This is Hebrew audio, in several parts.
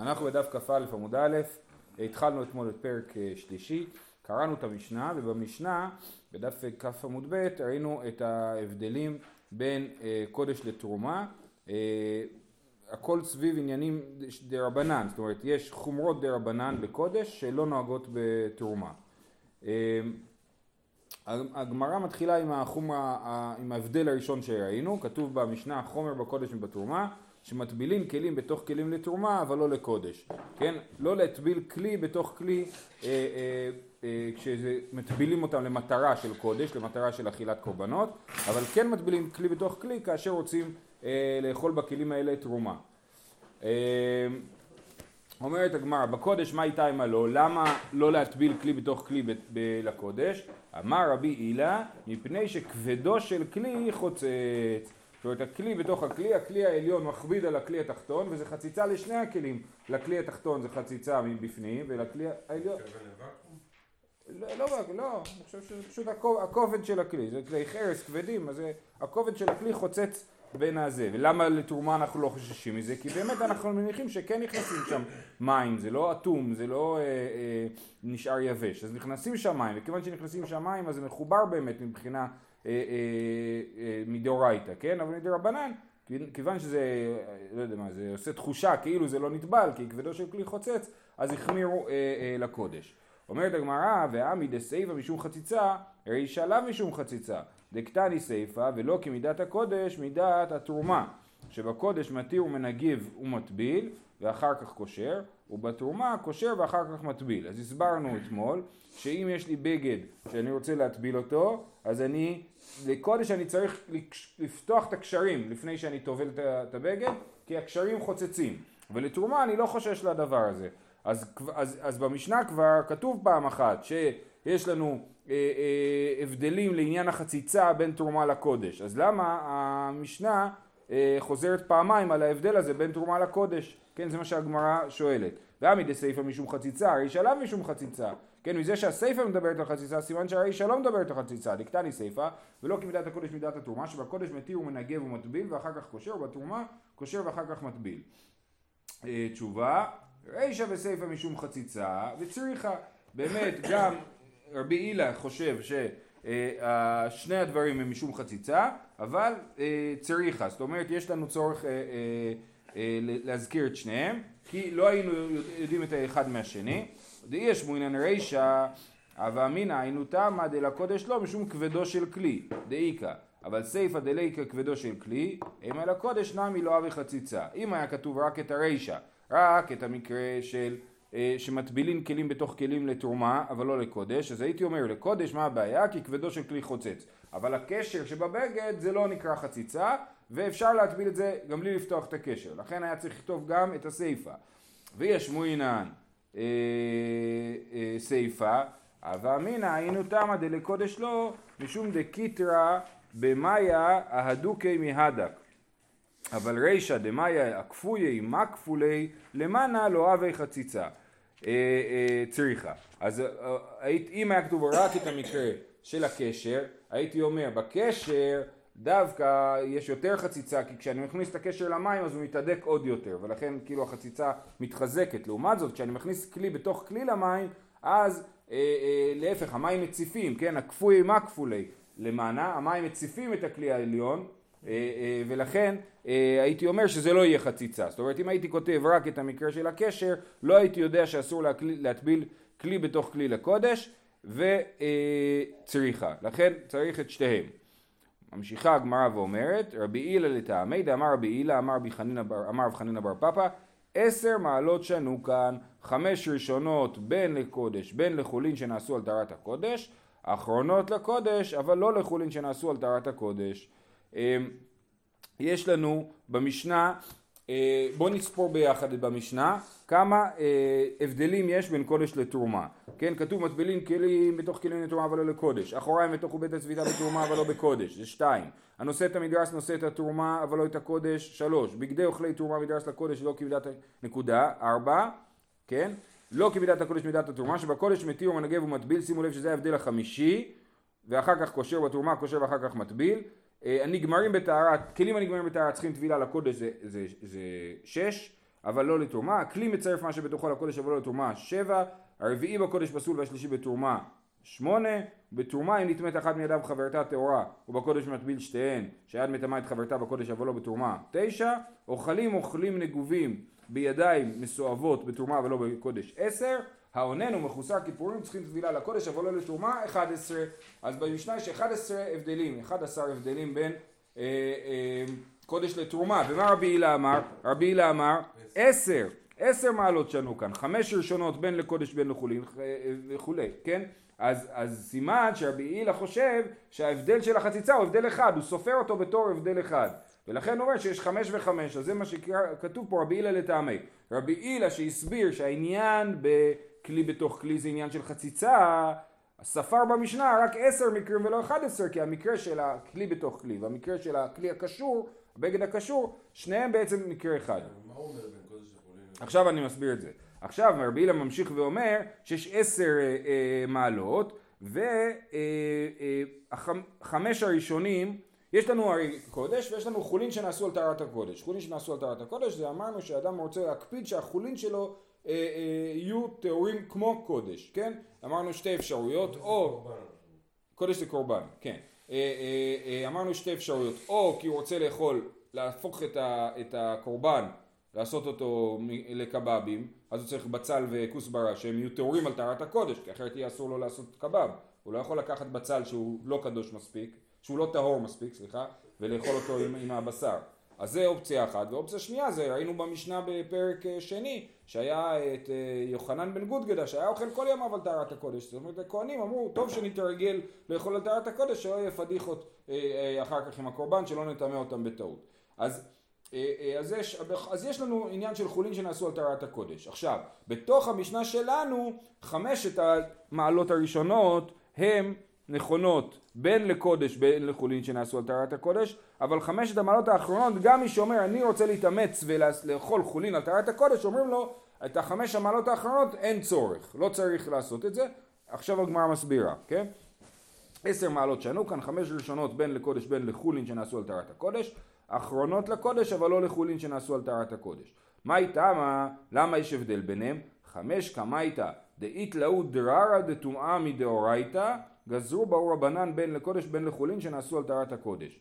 אנחנו בדף כ"א עמוד א', התחלנו אתמול את פרק אה, שלישי, קראנו את המשנה ובמשנה בדף כ' עמוד ב' ראינו את ההבדלים בין אה, קודש לתרומה, אה, הכל סביב עניינים דה רבנן, זאת אומרת יש חומרות דה רבנן בקודש שלא נוהגות בתרומה. הגמרא מתחילה עם, החומרה, עם ההבדל הראשון שראינו, כתוב במשנה חומר בקודש ובתרומה שמטבילים כלים בתוך כלים לתרומה אבל לא לקודש, כן? לא להטביל כלי בתוך כלי אה, אה, אה, כשמטבילים אותם למטרה של קודש, למטרה של אכילת קורבנות, אבל כן מטבילים כלי בתוך כלי כאשר רוצים אה, לאכול בכלים האלה תרומה. אה, אומרת הגמרא, בקודש מה איתה עם הלא? למה לא להטביל כלי בתוך כלי ב- ב- לקודש? אמר רבי הילה, מפני שכבדו של כלי חוצץ. זאת אומרת הכלי בתוך הכלי, הכלי העליון מכביד על הכלי התחתון וזה חציצה לשני הכלים, לכלי התחתון זה חציצה מבפנים ולכלי העליון... לא, לא, לא, אני חושב שזה פשוט הכובד של הכלי, זה כלי חרס כבדים, אז הכובד של הכלי חוצץ בין הזה, ולמה לתרומה אנחנו לא חוששים מזה? כי באמת אנחנו מניחים שכן נכנסים שם מים, זה לא אטום, זה לא אה, אה, נשאר יבש, אז נכנסים שם מים, וכיוון שנכנסים שם מים אז זה מחובר באמת מבחינה מדאורייתא, כן? אבל מדרבנן, כיוון שזה, לא יודע מה, זה עושה תחושה כאילו זה לא נטבל, כי כבדו של כלי חוצץ, אז החמירו לקודש. אומרת הגמרא, ועמי דסייפא משום חציצה, הרי שלב משום חציצה. דקטני סייפא, ולא כמידת הקודש, מידת התרומה. שבקודש מתיר ומנגב ומטביל, ואחר כך קושר, ובתרומה קושר ואחר כך מטביל. אז הסברנו אתמול, שאם יש לי בגד שאני רוצה להטביל אותו, אז אני, לקודש אני צריך לפתוח את הקשרים לפני שאני טובל את הבגד, כי הקשרים חוצצים. ולתרומה אני לא חושש לדבר הזה. אז, אז, אז במשנה כבר כתוב פעם אחת שיש לנו אה, אה, הבדלים לעניין החציצה בין תרומה לקודש. אז למה המשנה חוזרת פעמיים על ההבדל הזה בין תרומה לקודש? כן, זה מה שהגמרא שואלת. ומדסייפא משום חציצה, רישא לאו משום חציצה. כן, מזה שהסייפא מדברת על חציצה, סימן שהרישא לא מדברת על חציצה, דקתני סייפא, ולא כמידת הקודש מידת התרומה, שבקודש מתיר ומנגב ומטביל, ואחר כך קושר, ובתרומה קושר ואחר כך מטביל. אה, תשובה, רישא וסייפא משום חציצה, וצריכה. באמת, גם רבי אילא חושב ששני אה, הדברים הם משום חציצה, אבל אה, צריכה, זאת אומרת יש לנו צורך להזכיר את שניהם, כי לא היינו יודעים את האחד מהשני. דאי אשמועינן רישא הווה אמינא היינו תמא דלקודש לא משום כבדו של כלי, דאיכא. אבל סיפא דליקא כבדו של כלי, אם אל הקודש נמי לא אבי חציצה. אם היה כתוב רק את הרישא, רק את המקרה של אה, שמטבילים כלים בתוך כלים לתרומה, אבל לא לקודש, אז הייתי אומר לקודש מה הבעיה? כי כבדו של כלי חוצץ. אבל הקשר שבבגד זה לא נקרא חציצה, ואפשר להטביל את זה גם בלי לפתוח את הקשר. לכן היה צריך לכתוב גם את הסיפא. וישמועינן אה, אה, סיפא, הווה אמינא היינו תמא דלקודש לא, משום דקיטרא במאיה ההדוקי מהדק. אבל רישא דמאיה הכפויי מה כפולי למענה לא אבי חציצה אה, צריכה. אז אם היה כתוב רק את המקרה של הקשר, הייתי אומר בקשר דווקא יש יותר חציצה, כי כשאני מכניס את הקשר למים אז הוא מתהדק עוד יותר, ולכן כאילו החציצה מתחזקת. לעומת זאת, כשאני מכניס כלי בתוך כלי למים, אז אה, אה, להפך, המים מציפים, כן? הכפוי מה כפולי? למענה, המים מציפים את הכלי העליון, אה, אה, ולכן אה, הייתי אומר שזה לא יהיה חציצה. זאת אומרת, אם הייתי כותב רק את המקרה של הקשר, לא הייתי יודע שאסור להטביל כלי בתוך כלי לקודש, וצריכה. לכן צריך את שתיהם. ממשיכה הגמרא ואומרת, רבי הילה לטעמי דאמר רבי הילה אמר רבי חנינא בר פפא עשר מעלות שנו כאן, חמש ראשונות בין לקודש בין לחולין שנעשו על טהרת הקודש, אחרונות לקודש אבל לא לחולין שנעשו על טהרת הקודש. אמ, יש לנו במשנה, אה, בואו נספור ביחד במשנה כמה אה, הבדלים יש בין קודש לתרומה. כן, כתוב מטבילים כלים בתוך כלים לתרומה אבל לא לקודש. אחוריים בתוך בית הצביתה בתרומה אבל לא בקודש. זה שתיים. הנושא את המדרס נושא את התרומה אבל לא את הקודש. שלוש. בגדי אוכלי תרומה מדרס לקודש לא כמידת נקודה. ארבע. כן? לא כמידת הקודש מידת התרומה שבקודש מתיר ומנגב ומטביל. שימו לב שזה ההבדל החמישי. ואחר כך קושר בתרומה, קושר ואחר כך מטביל. הנגמרים בטהרה, כלים הנגמרים בטהרה צריכים טבילה לקודש זה, זה, זה שש. אבל לא לתרומה, הכלי מצרף מה שבתוכו לקודש אבל לא לתרומה, שבע, הרביעי בקודש פסול והשלישי בתרומה, שמונה, בתרומה אם נטמאת אחת מידיו חברתה טהורה ובקודש מטביל שתיהן שיד מטמאה את חברתה בקודש אבל לא בתרומה, תשע, אוכלים אוכלים נגובים בידיים מסואבות בתרומה אבל לא בקודש, עשר, האונן ומחוסר כיפורים צריכים טבילה לקודש אבל לא לתרומה, אחד עשרה, אז במשנה יש אחד עשרה הבדלים, אחד עשר הבדלים בין אה, אה, קודש לתרומה, ומה רבי הילה אמר? רבי הילה אמר עשר, עשר מעלות שנו כאן, חמש ראשונות בין לקודש בין לחולין אה, וכולי, כן? אז, אז סימן שרבי הילה חושב שההבדל של החציצה הוא הבדל אחד, הוא סופר אותו בתור הבדל אחד. ולכן הוא אומר שיש חמש וחמש, אז זה מה שכתוב פה רבי הילה לטעמי. רבי הילה שהסביר שהעניין בכלי בתוך כלי זה עניין של חציצה, ספר במשנה רק עשר מקרים ולא אחד עשר, כי המקרה של הכלי בתוך כלי והמקרה של הכלי הקשור, הבגד הקשור, שניהם בעצם מקרה אחד. מה הוא אומר בין קודש לחולין? עכשיו אני מסביר את זה. עכשיו רבי הילה ממשיך ואומר שיש עשר אה, אה, מעלות והחמש אה, אה, הראשונים יש לנו הרי קודש ויש לנו חולין שנעשו על טהרת הקודש. חולין שנעשו על טהרת הקודש זה אמרנו שאדם רוצה להקפיד שהחולין שלו אה, אה, יהיו טהורים כמו קודש, כן? אמרנו שתי אפשרויות, או... קודש זה קורבן, כן. אה, אמרנו שתי אפשרויות, או כי הוא רוצה לאכול, להפוך את, ה, את הקורבן, לעשות אותו לקבבים, אז הוא צריך בצל וכוסברה שהם יהיו טהורים על טהרת הקודש, כי אחרת יהיה אסור לו לעשות קבב. הוא לא יכול לקחת בצל שהוא לא קדוש מספיק, שהוא לא טהור מספיק, סליחה, ולאכול אותו עם, עם הבשר. אז זה אופציה אחת, ואופציה שנייה זה ראינו במשנה בפרק אה, שני שהיה את אה, יוחנן בן גודגדה שהיה אוכל כל ימיו על טהרת הקודש זאת אומרת הכהנים אמרו טוב שנתרגל לאכול על טהרת הקודש שלא יהיה פדיחות אה, אחר כך עם הקורבן שלא נטמא אותם בטעות אז אז יש, אז יש לנו עניין של חולין שנעשו על טהרת הקודש. עכשיו, בתוך המשנה שלנו, חמשת המעלות הראשונות הם נכונות בין לקודש בין לחולין שנעשו על טהרת הקודש, אבל חמשת המעלות האחרונות גם מי שאומר אני רוצה להתאמץ ולאכול חולין על טהרת הקודש, אומרים לו את החמש המעלות האחרונות אין צורך, לא צריך לעשות את זה, עכשיו הגמרא מסבירה, כן? עשר מעלות שנו כאן, חמש ראשונות בין לקודש בין לחולין שנעשו על טהרת הקודש, אחרונות לקודש אבל לא לחולין שנעשו על טהרת הקודש. מה איתמה? למה יש הבדל ביניהם? חמש קמייתא דאית לאו דררא דטומאה מדאורייתא גזרו באור רבנן בין לקודש בין לחולין שנעשו על טהרת הקודש.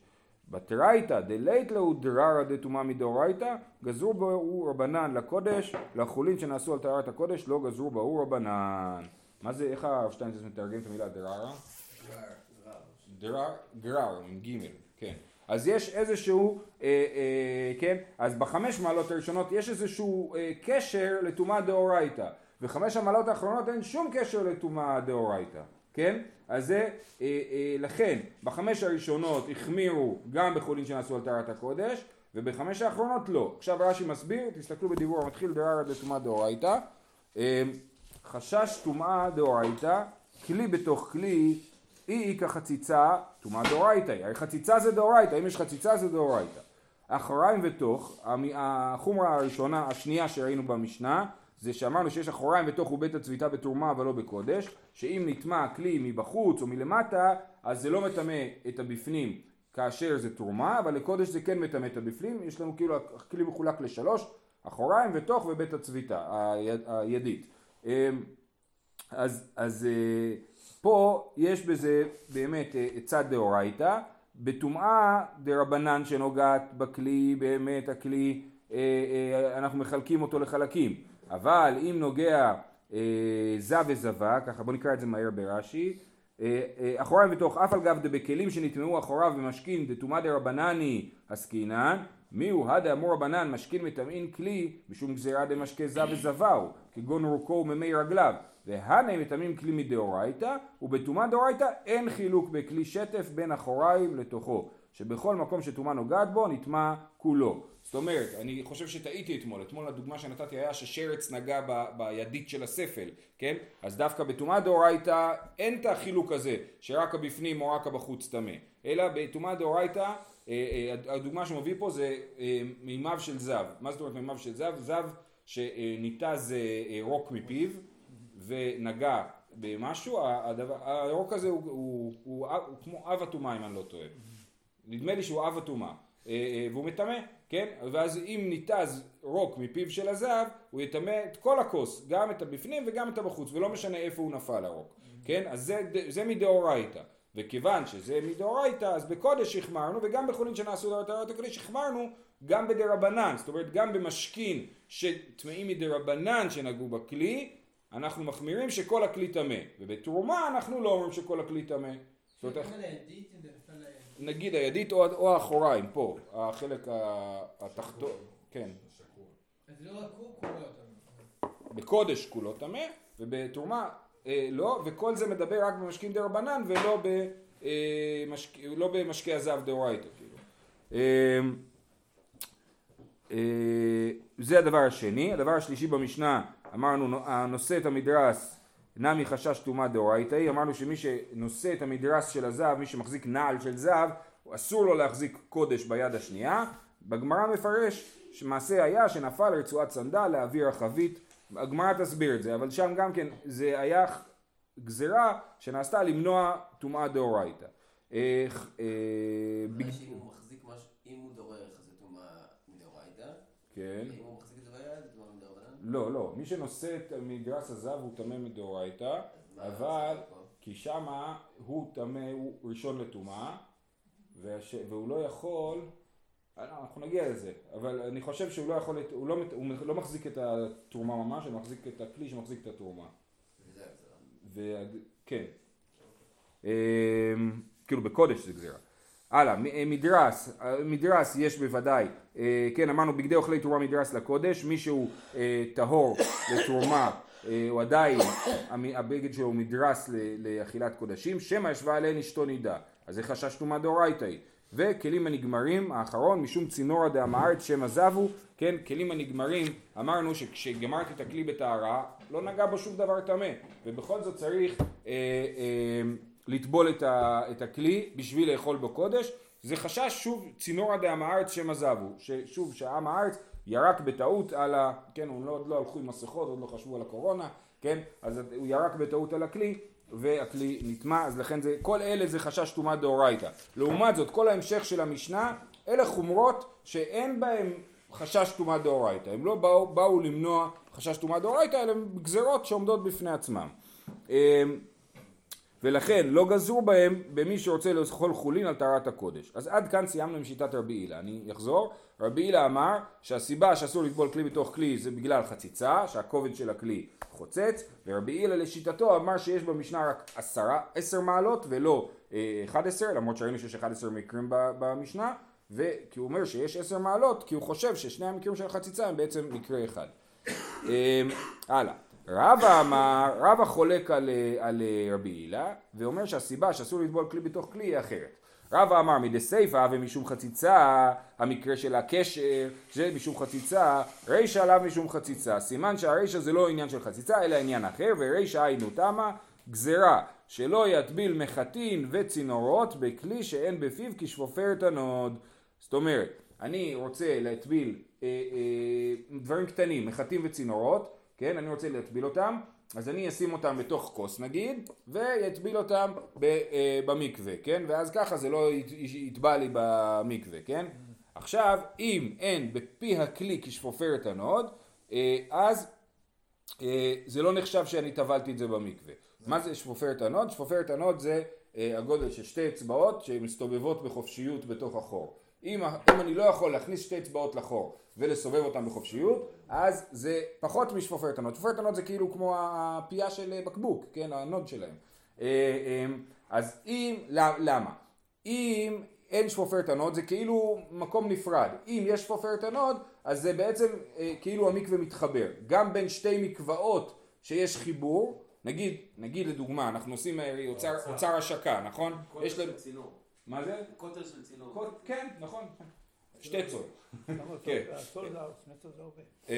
בתרייתא דלית לאו דררא דטומאה מדאורייתא גזרו באור רבנן לקודש לחולין שנעשו על טהרת הקודש לא גזרו באור רבנן. מה זה, איך הרב שטיינצס מתרגם את המילה דררא? דרר, גרר, עם גימל, כן. אז יש איזשהו, אה, אה, כן, אז בחמש מעלות הראשונות יש איזשהו אה, קשר לטומאה דאורייתא, וחמש המעלות האחרונות אין שום קשר לטומאה דאורייתא, כן? אז זה, אה, אה, לכן, בחמש הראשונות החמירו גם בחולין שנעשו על טהרת הקודש, ובחמש האחרונות לא. עכשיו רש"י מסביר, תסתכלו בדיבור המתחיל דררת לטומאה דאורייתא, אה, חשש טומאה דאורייתא, כלי בתוך כלי, אי איכא חציצה, טומאה דאורייתא, הרי חציצה זה דאורייתא, אם יש חציצה זה דאורייתא. אחריים ותוך, החומרה הראשונה, השנייה שראינו במשנה, זה שאמרנו שיש אחוריים בתוך ובית הצביתה בתרומה אבל לא בקודש, שאם נטמע כלי מבחוץ או מלמטה, אז זה לא מטמא את הבפנים כאשר זה תרומה, אבל לקודש זה כן מטמא את הבפנים, יש לנו כאילו, הכלי מחולק לשלוש, אחוריים ותוך ובית הצביתה, היד, הידית. אמ, אז, אז אה, פה יש בזה באמת אה, צד דאורייתא, בטומאה דרבנן שנוגעת בכלי, באמת הכלי, אה, אנחנו מחלקים אותו לחלקים. אבל אם נוגע אה, זב וזבה, ככה בוא נקרא את זה מהר ברש"י, אה, אה, אחוריים בתוך אף על גב דבכלים שנטמעו אחוריו ומשכין דתומא דרבנני עסקינן, מיהו הדה אמור רבנן משכין מטמאין כלי משום גזירה דמשקה זב וזבהו, כגון רוקו וממי רגליו, והנה מטמאים כלי מדאורייתא, ובטומאה דאורייתא אין חילוק בכלי שטף בין אחוריים לתוכו, שבכל מקום שטומאה נוגעת בו נטמע כולו. זאת אומרת, אני חושב שטעיתי אתמול, אתמול הדוגמה שנתתי היה ששרץ נגע ב, בידית של הספל, כן? אז דווקא בטומאה דאורייתא אין את החילוק הזה, שרק הבפנים או רק הבחוץ טמא, אלא בטומאה דאורייתא, אה, אה, הדוגמה שהוא מביא פה זה אה, מימיו של זב. מה זאת אומרת מימיו של זב? זב שניתז רוק מפיו ונגע במשהו, הדבר, הרוק הזה הוא, הוא, הוא, הוא, הוא כמו אב הטומאה אם אני לא טועה. נדמה לי שהוא אב הטומאה. אה, אה, והוא מטמא, כן? ואז אם ניתז רוק מפיו של הזהב, הוא יטמא את כל הכוס, גם את הבפנים וגם את הבחוץ, ולא משנה איפה הוא נפל הרוק, כן? אז זה, זה מדאורייתא. וכיוון שזה מדאורייתא, אז בקודש החמרנו, וגם בחולין שנעשו דאורייתא הקודש החמרנו גם בדרבנן, זאת אומרת גם במשכין שטמאים מדרבנן שנגעו בכלי, אנחנו מחמירים שכל הכלי טמא, ובתרומה אנחנו לא אומרים שכל הכלי טמא. נגיד הידית או, או האחוריים, פה, החלק התחתון, כן. אז לא רק הוא כולו טמא. בקודש כולו טמא, ובתרומה אה, לא, וכל זה מדבר רק במשקים דה רבנן ולא במשק, אה, לא במשקי הזהב דאורייתא, כאילו. אה, אה, זה הדבר השני. הדבר השלישי במשנה, אמרנו, הנושא את המדרס נמי חשש טומאה דאורייתאי, אמרנו שמי שנושא את המדרס של הזהב, מי שמחזיק נעל של זהב, אסור לו להחזיק קודש ביד השנייה. בגמרא מפרש שמעשה היה שנפל רצועת סנדל לאוויר החבית, הגמרא תסביר את זה, אבל שם גם כן זה היה גזירה שנעשתה למנוע טומאה דאורייתא. אה, אם הוא מחזיק משהו, אם הוא דורר אז זה טומאה מדאורייתא, כן. אם הוא מחזיק את זה ביד זה טומאה מדרבנן? לא, לא, מי שנושא את מדרס הזהב הוא טמא מדאורייתא, אבל? כי שמה הוא טמא, הוא ראשון לטומאה, והש- והוא לא יכול, אנחנו נגיע לזה, אבל אני חושב שהוא לא יכול, הוא לא, הוא לא מחזיק את התרומה ממש, הוא מחזיק את הכלי שמחזיק את התרומה. וזה הגזרה. וכן. אמ, כאילו בקודש זה גזירה. הלאה, אה, מדרס, אה, מדרס יש בוודאי, אה, כן אמרנו בגדי אוכלי תרומה מדרס לקודש, מי שהוא טהור לתרומה הוא עדיין, הבגד שלו הוא מדרס לאכילת קודשים, שמא ישבה עליהן אשתו נידה, אז זה חשש טומאה דאורייתא. היא. וכלים הנגמרים, האחרון, משום צינורא דאמרת שמא זבו, כן, כלים הנגמרים, אמרנו שכשגמרתי את הכלי בטהרה, לא נגע בו שום דבר טמא, ובכל זאת צריך אה, אה, לטבול את, ה, את הכלי בשביל לאכול בו קודש, זה חשש שוב צינורא דעם הארץ שמא זבו, ששוב שעם הארץ ירק בטעות על ה... כן, הוא לא, עוד לא הלכו עם מסכות, עוד לא חשבו על הקורונה, כן, אז הוא ירק בטעות על הכלי והכלי נטמע, אז לכן זה, כל אלה זה חשש טומאה דאורייתא. לעומת זאת, כל ההמשך של המשנה, אלה חומרות שאין בהן חשש טומאה דאורייתא. הם לא באו, באו למנוע חשש טומאה דאורייתא, אלא הם גזרות שעומדות בפני עצמם. ולכן לא גזרו בהם במי שרוצה לאכול חולין על טהרת הקודש. אז עד כאן סיימנו עם שיטת רבי הילה. אני אחזור. רבי הילה אמר שהסיבה שאסור לטבול כלי בתוך כלי זה בגלל חציצה, שהכובד של הכלי חוצץ, ורבי הילה לשיטתו אמר שיש במשנה רק עשרה, עשר מעלות ולא אה, 11, למרות שראינו שיש 11 מקרים ב- במשנה, וכי הוא אומר שיש עשר מעלות כי הוא חושב ששני המקרים של החציצה הם בעצם מקרה אחד. אה, הלאה. רבא אמר, רבא חולק על, על אה, רבי הילה, ואומר שהסיבה שאסור לטבול כלי בתוך כלי היא אחרת. רבא אמר מדסייפא ומשום חציצה, המקרה של הקשר זה משום חציצה, רישא לאו משום חציצה. סימן שהרישא זה לא עניין של חציצה אלא עניין אחר, ורישא היינו טעמא, גזרה שלא יטביל מחטין וצינורות בכלי שאין בפיו כשפופרת הנוד. זאת אומרת, אני רוצה להטביל אה, אה, דברים קטנים, מחטים וצינורות, כן, אני רוצה להטביל אותם, אז אני אשים אותם בתוך כוס נגיד, ויטביל אותם ב, אה, במקווה, כן, ואז ככה זה לא יטבע לי במקווה, כן. עכשיו, אם אין בפי הכלי כשפופרת הנוד, אה, אז אה, זה לא נחשב שאני טבלתי את זה במקווה. מה זה שפופרת הנוד? שפופרת הנוד זה אה, הגודל של שתי אצבעות שמסתובבות בחופשיות בתוך החור. אם, אם אני לא יכול להכניס שתי אצבעות לחור ולסובב אותם בחופשיות, אז זה פחות משפופרת הנוד. שפופרת הנוד זה כאילו כמו הפייה של אה, בקבוק, כן, הנוד שלהם. אה, אה, אז אם, למ- למה? אם אין שפופרת הנוד זה כאילו מקום נפרד. אם יש שפופרת הנוד אז זה בעצם אה, כאילו המקווה מתחבר. גם בין שתי מקוואות שיש חיבור, נגיד, נגיד לדוגמה, אנחנו עושים אוצר, אוצר השקה, נכון? יש לנו... צינור. מה זה? קוטר של צינור. כן, נכון. שתי צול. כן. אה,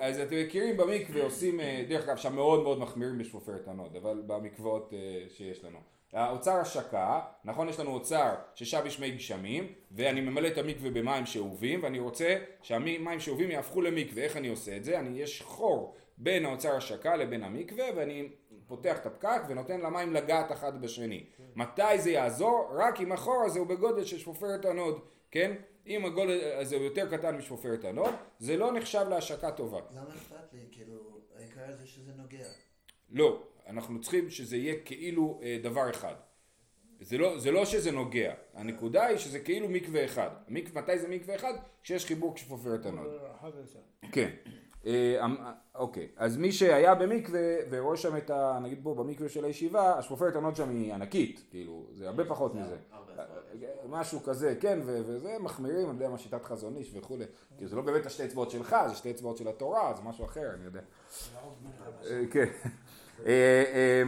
אה, אז אתם מכירים במקווה עושים, אה, דרך אגב שם מאוד מאוד מחמירים בשפופרת הנוד, אבל במקוואות שיש לנו. האוצר השקה, נכון יש לנו אוצר ששב יש מי גשמים, ואני ממלא את המקווה במים שאובים, ואני רוצה שהמים שאובים יהפכו למקווה, איך אני עושה את זה? אני, יש חור בין האוצר השקה לבין המקווה, ואני פותח את הפקק ונותן למים לגעת אחד בשני. מתי זה יעזור? רק אם החור הזה הוא בגודל של שפופרת הנוד, כן? אם הגודל הזה הוא יותר קטן משפופרת הנוד, זה לא נחשב להשקה טובה. למה אכפת לי? כאילו, העיקר זה שזה נוגע. לא, אנחנו צריכים שזה יהיה כאילו אה, דבר אחד. זה לא, זה לא שזה נוגע, הנקודה היא שזה כאילו מקווה אחד. מקווה, מתי זה מקווה אחד? כשיש חיבור כשפופרת הנוד. כן. אה, אמ- אוקיי, אז מי שהיה במקווה ורואה שם את ה... נגיד פה במקווה של הישיבה, השפופרת הנוד שם היא ענקית, כאילו, זה הרבה פחות מזה. אצבעות. משהו כזה, כן, וזה מחמירים, אני יודע מה שיטת חזון איש וכולי. כי זה לא באמת השתי אצבעות שלך, זה שתי אצבעות של התורה, זה משהו אחר, אני יודע. אה, כן. אה, אה,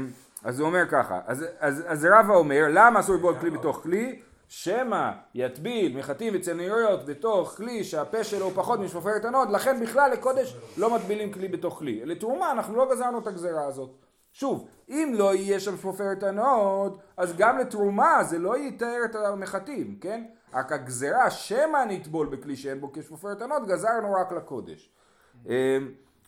אז הוא אומר ככה, אז, רבא אומר, למה אסור לטבול כלי בתוך כלי? שמא יטביל מחטים וצינוריות בתוך כלי שהפה שלו פחות משפופרת הנוד, לכן בכלל לקודש לא מטבילים כלי בתוך כלי. לתרומה אנחנו לא גזרנו את הגזרה הזאת. שוב, אם לא יהיה שם שפופרת הנוד, אז גם לתרומה זה לא יטהר את המחטים, כן? רק הגזרה שמא נטבול בכלי שאין בו כשפופרת הנוד, גזרנו רק לקודש.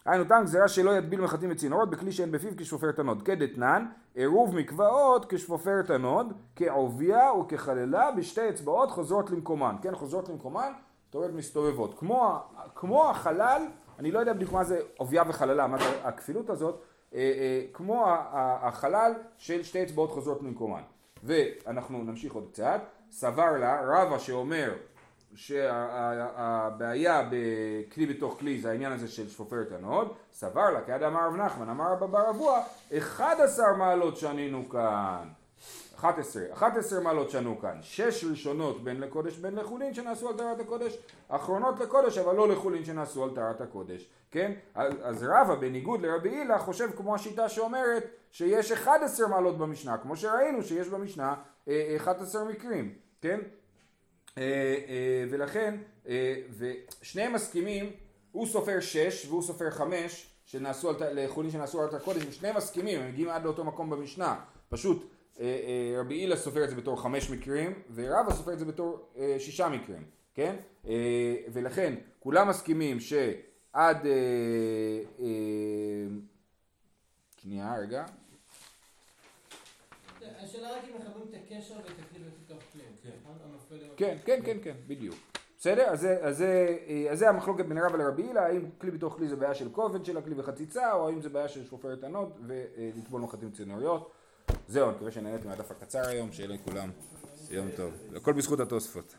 היינו טעם גזירה שלא יטביל מחטים וצינורות בכלי שאין בפיו כשפופרת הנוד. כדתנן, עירוב מקוואות כשפופרת הנוד, כעובייה וכחללה בשתי אצבעות חוזרות למקומן. כן, חוזרות למקומן, זאת אומרת מסתובבות. כמו, כמו החלל, אני לא יודע בדיוק מה זה עובייה וחללה, מה זה הכפילות הזאת, אה, אה, כמו החלל של שתי אצבעות חוזרות למקומן. ואנחנו נמשיך עוד קצת. סבר לה רבא שאומר שהבעיה בכלי בתוך כלי זה העניין הזה של שפופרת הנוד, סבר לה, כי הא דאמר רב נחמן, אמר רבה בר אבוה, 11 מעלות שנינו כאן. 11, 11 מעלות שנו כאן, שש ראשונות בין לקודש בין לחולין שנעשו על טהרת הקודש, אחרונות לקודש אבל לא לחולין שנעשו על טהרת הקודש, כן? אז, רבא בניגוד לרבי אילא חושב כמו השיטה שאומרת שיש 11 מעלות במשנה, כמו שראינו שיש במשנה אה, 11 מקרים, כן? אה, אה, ולכן, אה, ושניהם מסכימים, הוא סופר שש והוא סופר חמש שנעשו על, לחולין שנעשו על הקודש, ושניהם מסכימים, הם מגיעים עד לאותו מקום במשנה, פשוט רבי הילה סופר את זה בתור חמש מקרים, ורבא סופר את זה בתור שישה מקרים, כן? ולכן כולם מסכימים שעד... שנייה, רגע. השאלה רק אם מחברים את הקשר ואת הכלי בתוך כלי. נכון? כן, כן, כן, כן, בדיוק. בסדר? אז זה, אז זה, אה, אז זה המחלוקת בין רבא לרבי אילא, האם כלי בתוך כלי זה בעיה של כובד של הכלי וחציצה, או האם זה בעיה של שפופרת הנוד ולטבול מחטים צינוריות. זהו, אני מקווה שנהניתם מהדף הקצר היום, שיהיה לכולם יום טוב. הכל בזכות התוספות.